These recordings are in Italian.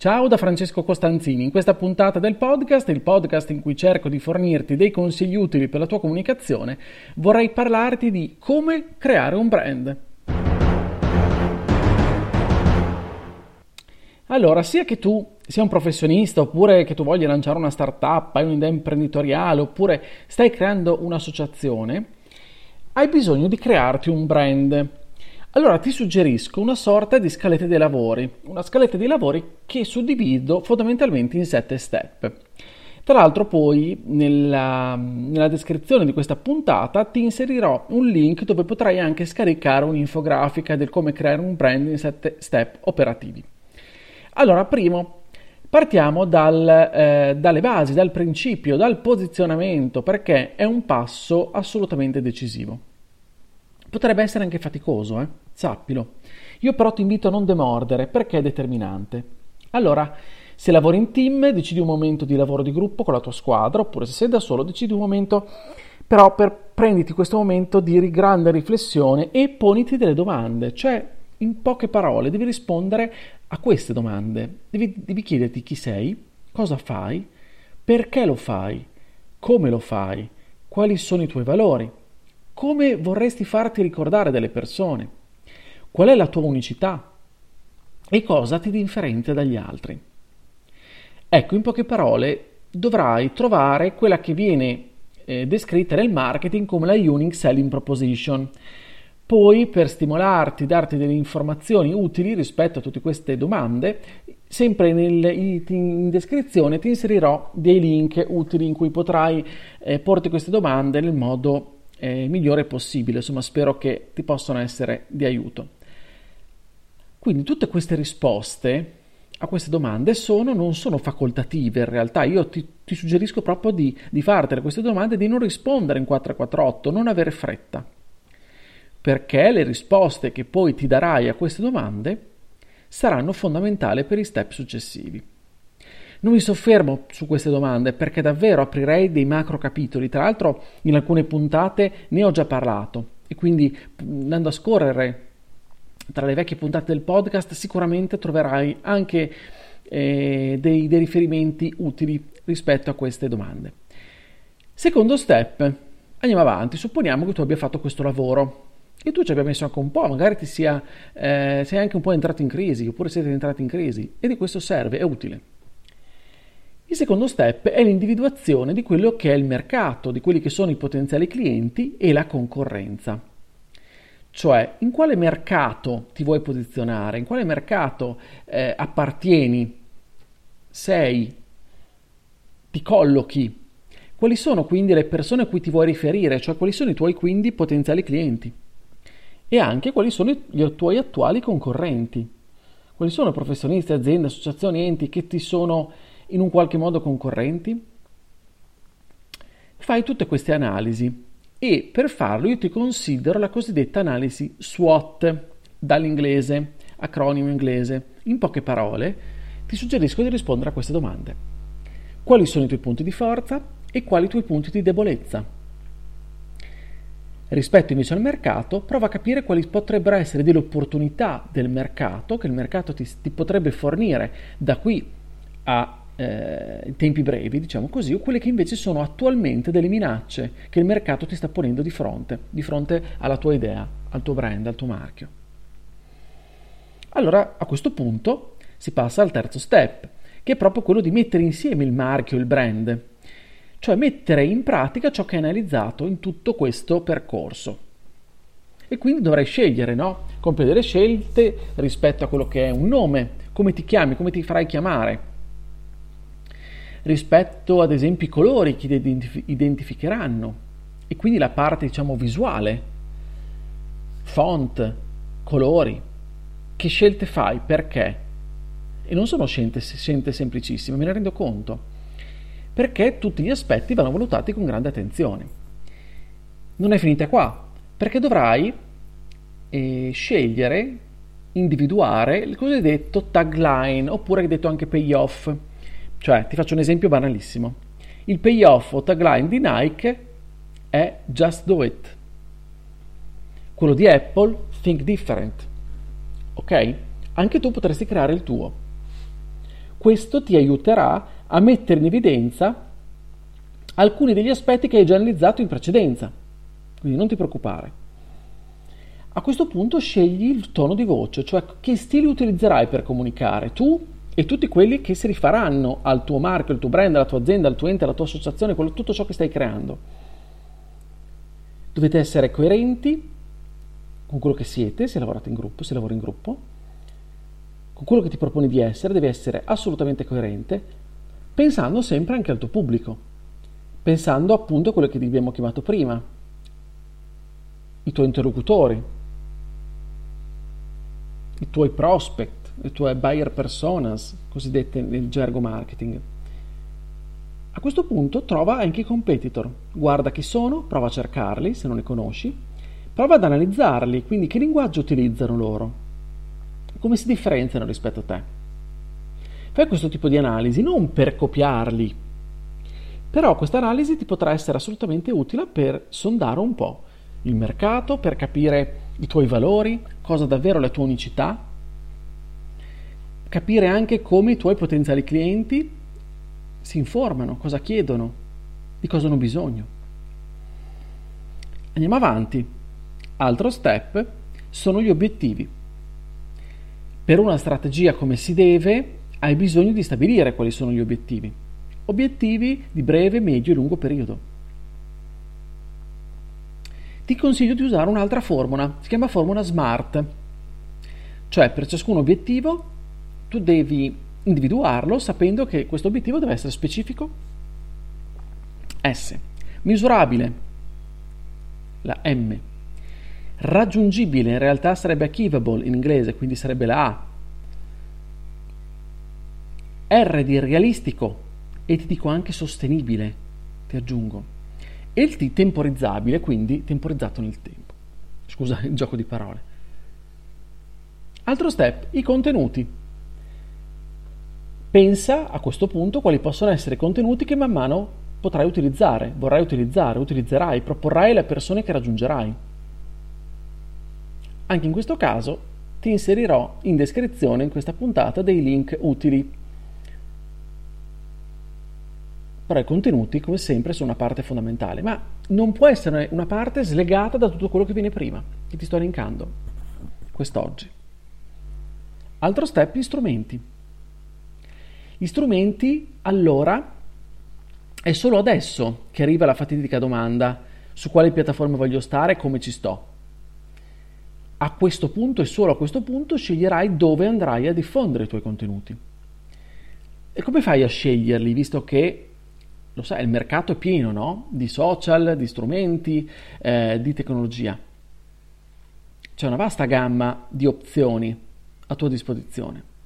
Ciao da Francesco Costanzini, in questa puntata del podcast, il podcast in cui cerco di fornirti dei consigli utili per la tua comunicazione, vorrei parlarti di come creare un brand. Allora, sia che tu sia un professionista oppure che tu voglia lanciare una startup, hai un'idea imprenditoriale oppure stai creando un'associazione, hai bisogno di crearti un brand. Allora ti suggerisco una sorta di scaletta dei lavori, una scaletta dei lavori che suddivido fondamentalmente in sette step. Tra l'altro poi nella, nella, descrizione di questa puntata ti inserirò un link dove potrai anche scaricare un'infografica del come creare un brand in sette step operativi. Allora, primo, partiamo dal, eh, dalle basi, dal principio, dal posizionamento, perché è un passo assolutamente decisivo. Potrebbe essere anche faticoso, eh? sappilo. Io però ti invito a non demordere perché è determinante. Allora, se lavori in team, decidi un momento di lavoro di gruppo con la tua squadra, oppure se sei da solo, decidi un momento, però per, prenditi questo momento di grande riflessione e poniti delle domande, cioè in poche parole devi rispondere a queste domande. Devi, devi chiederti chi sei, cosa fai, perché lo fai, come lo fai, quali sono i tuoi valori, come vorresti farti ricordare delle persone? Qual è la tua unicità? E cosa ti differenzia dagli altri? Ecco, in poche parole, dovrai trovare quella che viene eh, descritta nel marketing come la Unique Selling Proposition. Poi, per stimolarti, darti delle informazioni utili rispetto a tutte queste domande, sempre nel, in, descrizione ti inserirò dei link utili in cui potrai eh, porti queste domande nel modo eh, migliore possibile, insomma spero che ti possano essere di aiuto. Quindi tutte queste risposte a queste domande sono, non sono facoltative in realtà, io ti, ti suggerisco proprio di, di fartele queste domande e di non rispondere in 448, non avere fretta, perché le risposte che poi ti darai a queste domande saranno fondamentali per i step successivi. Non mi soffermo su queste domande perché davvero aprirei dei macro capitoli, tra l'altro in alcune puntate ne ho già parlato e quindi andando a scorrere tra le vecchie puntate del podcast sicuramente troverai anche eh, dei, dei riferimenti utili rispetto a queste domande. Secondo step, andiamo avanti, supponiamo che tu abbia fatto questo lavoro e tu ci abbia messo anche un po', magari ti sia, eh, sei anche un po' entrato in crisi oppure siete entrati in crisi e di questo serve, è utile. Il secondo step è l'individuazione di quello che è il mercato, di quelli che sono i potenziali clienti e la concorrenza. Cioè, in quale mercato ti vuoi posizionare, in quale mercato eh, appartieni, sei, ti collochi, quali sono quindi le persone a cui ti vuoi riferire, cioè quali sono i tuoi quindi potenziali clienti? E anche quali sono i tuoi attuali concorrenti, quali sono professionisti, aziende, associazioni, enti che ti sono in un qualche modo concorrenti? Fai tutte queste analisi e per farlo io ti considero la cosiddetta analisi SWOT dall'inglese, acronimo inglese. In poche parole ti suggerisco di rispondere a queste domande. Quali sono i tuoi punti di forza e quali i tuoi punti di debolezza? Rispetto invece al mercato, prova a capire quali potrebbero essere delle opportunità del mercato che il mercato ti, ti potrebbe fornire da qui a eh, tempi brevi, diciamo così, o quelle che invece sono attualmente delle minacce che il mercato ti sta ponendo di fronte, di fronte alla tua idea, al tuo brand, al tuo marchio. Allora a questo punto si passa al terzo step, che è proprio quello di mettere insieme il marchio e il brand, cioè mettere in pratica ciò che hai analizzato in tutto questo percorso. E quindi dovrai scegliere, no? Compiere delle scelte rispetto a quello che è un nome, come ti chiami, come ti farai chiamare, rispetto ad esempio i colori che ti identificheranno e quindi la parte diciamo visuale, font, colori, che scelte fai, perché? E non sono scelte, scelte semplicissime, me ne rendo conto, perché tutti gli aspetti vanno valutati con grande attenzione. Non è finita qua, Perché dovrai eh, scegliere, individuare il cosiddetto tagline, oppure detto anche payoff. Cioè, ti faccio un esempio banalissimo. Il payoff o tagline di Nike è Just Do It. Quello di Apple, Think Different. Ok? Anche tu potresti creare il tuo. Questo ti aiuterà a mettere in evidenza alcuni degli aspetti che hai già analizzato in precedenza. Quindi non ti preoccupare. A questo punto scegli il tono di voce, cioè che stili utilizzerai per comunicare tu e tutti quelli che si rifaranno al tuo marchio, al tuo brand, alla tua azienda, al tuo ente, alla tua associazione, quello, tutto ciò che stai creando. Dovete essere coerenti con quello che siete, se lavorate in gruppo, se lavori in gruppo, con quello che ti proponi di essere, devi essere assolutamente coerente, pensando sempre anche al tuo pubblico, pensando appunto a quello che abbiamo chiamato prima, i tuoi interlocutori, i tuoi prospect, le tue buyer personas, cosiddette nel gergo marketing. A questo punto trova anche i competitor, guarda chi sono, prova a cercarli se non li conosci, prova ad analizzarli, quindi che linguaggio utilizzano loro, come si differenziano rispetto a te. Fai questo tipo di analisi non per copiarli, però questa analisi ti potrà essere assolutamente utile per sondare un po' il mercato, per capire i tuoi valori, cosa davvero è la tua unicità capire anche come i tuoi potenziali clienti si informano, cosa chiedono, di cosa hanno bisogno. Andiamo avanti. Altro step sono gli obiettivi. Per una strategia come si deve hai bisogno di stabilire quali sono gli obiettivi. Obiettivi di breve, medio e lungo periodo. Ti consiglio di usare un'altra formula, si chiama formula SMART, cioè per ciascun obiettivo tu devi individuarlo sapendo che questo obiettivo deve essere specifico. S. Misurabile. La M. Raggiungibile, in realtà sarebbe achievable in inglese, quindi sarebbe la A. R di realistico e ti dico anche sostenibile, ti aggiungo. E il T temporizzabile, quindi temporizzato nel tempo. Scusa il gioco di parole. Altro step, i contenuti. Pensa a questo punto quali possono essere i contenuti che man mano potrai utilizzare, vorrai utilizzare, utilizzerai, proporrai alle persone che raggiungerai. Anche in questo caso ti inserirò in descrizione in questa puntata dei link utili. Però i contenuti, come sempre, sono una parte fondamentale, ma non può essere una parte slegata da tutto quello che viene prima, che ti sto elencando quest'oggi. Altro step, gli strumenti. Gli strumenti, allora, è solo adesso che arriva la fatidica domanda su quale piattaforma voglio stare e come ci sto. A questo punto e solo a questo punto sceglierai dove andrai a diffondere i tuoi contenuti. E come fai a sceglierli, visto che, lo sai, il mercato è pieno no? di social, di strumenti, eh, di tecnologia. C'è una vasta gamma di opzioni a tua disposizione.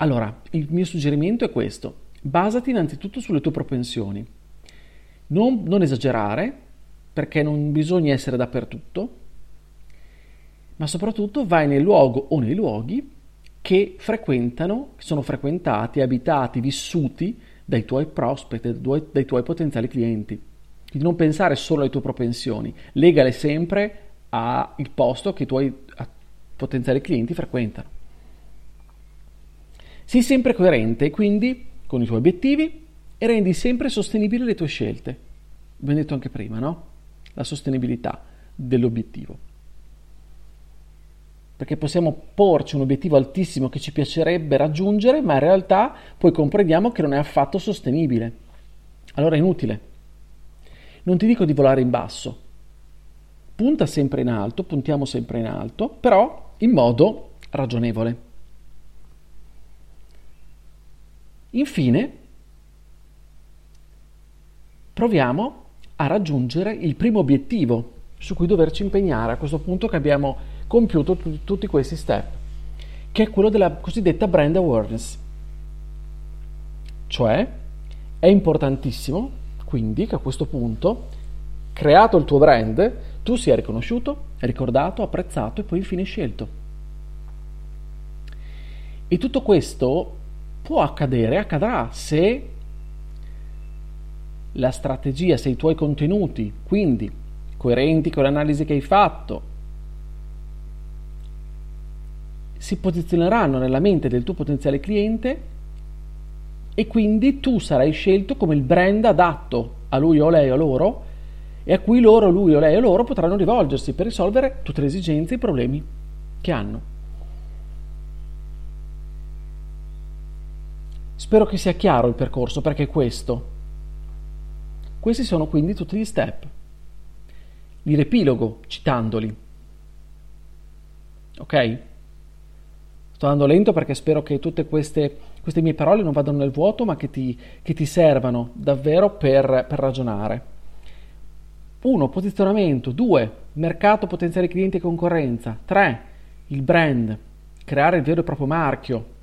Allora, il mio suggerimento è questo. Basati innanzitutto sulle tue propensioni. Non, non esagerare, perché non bisogna essere dappertutto, ma soprattutto vai nel luogo o nei luoghi che frequentano, che sono frequentati, abitati, vissuti dai tuoi prospect, dai tuoi, dai tuoi potenziali clienti. Quindi non pensare solo alle tue propensioni, legale sempre al posto che i tuoi potenziali clienti frequentano. Sii sempre coerente, quindi, con i tuoi obiettivi e rendi sempre sostenibili le tue scelte. Abbiamo detto anche prima, no? La sostenibilità dell'obiettivo. Perché possiamo porci un obiettivo altissimo che ci piacerebbe raggiungere, ma in realtà poi comprendiamo che non è affatto sostenibile. Allora è inutile. Non ti dico di volare in basso. Punta sempre in alto, puntiamo sempre in alto, però in modo ragionevole. Infine, proviamo a raggiungere il primo obiettivo su cui doverci impegnare a questo punto che abbiamo compiuto t- tutti questi step, che è quello della cosiddetta brand awareness. Cioè, è importantissimo, quindi, che a questo punto, creato il tuo brand, tu sia riconosciuto, ricordato, apprezzato e poi infine scelto. E tutto questo può accadere, accadrà se la strategia, se i tuoi contenuti, quindi coerenti con l'analisi che hai fatto, si posizioneranno nella mente del tuo potenziale cliente e quindi tu sarai scelto come il brand adatto a lui o lei o loro e a cui loro, lui o lei o loro potranno rivolgersi per risolvere tutte le esigenze e i problemi che hanno. Spero che sia chiaro il percorso perché è questo. Questi sono quindi tutti gli step. Li riepilogo citandoli. Ok? Sto andando lento perché spero che tutte queste, queste mie parole non vadano nel vuoto ma che ti, che ti servano davvero per, per ragionare. 1. Posizionamento. 2. Mercato, potenziali clienti e concorrenza. 3. Il brand. Creare il vero e proprio marchio.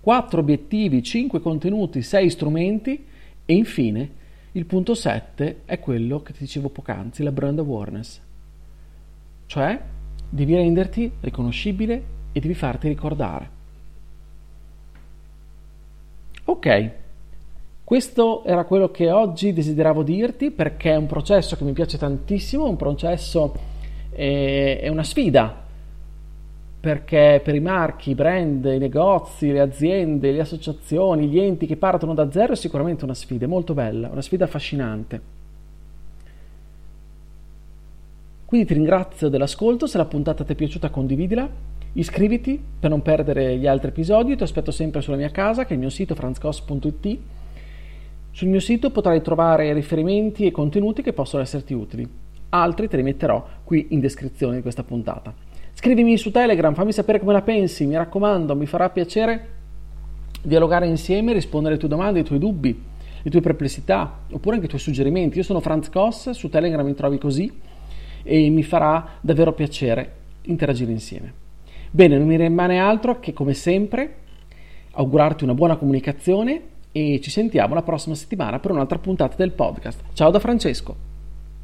4 obiettivi, 5 contenuti, 6 strumenti e infine il punto 7 è quello che ti dicevo poc'anzi, la brand awareness. Cioè devi renderti riconoscibile e devi farti ricordare. Ok, questo era quello che oggi desideravo dirti perché è un processo che mi piace tantissimo, un processo, eh, è una sfida perché per i marchi, i brand, i negozi, le aziende, le associazioni, gli enti che partono da zero è sicuramente una sfida molto bella, una sfida affascinante. Quindi ti ringrazio dell'ascolto, se la puntata ti è piaciuta condividila, iscriviti per non perdere gli altri episodi, ti aspetto sempre sulla mia casa che è il mio sito franzcos.it. Sul mio sito potrai trovare riferimenti e contenuti che possono esserti utili. Altri te li metterò qui in descrizione di questa puntata. Scrivimi su Telegram, fammi sapere come la pensi, mi raccomando, mi farà piacere dialogare insieme, rispondere alle tue domande, ai tuoi dubbi, le tue perplessità, oppure anche i tuoi suggerimenti. Io sono Franz Koss, su Telegram mi trovi così e mi farà davvero piacere interagire insieme. Bene, non mi rimane altro che come sempre augurarti una buona comunicazione e ci sentiamo la prossima settimana per un'altra puntata del podcast. Ciao da Francesco.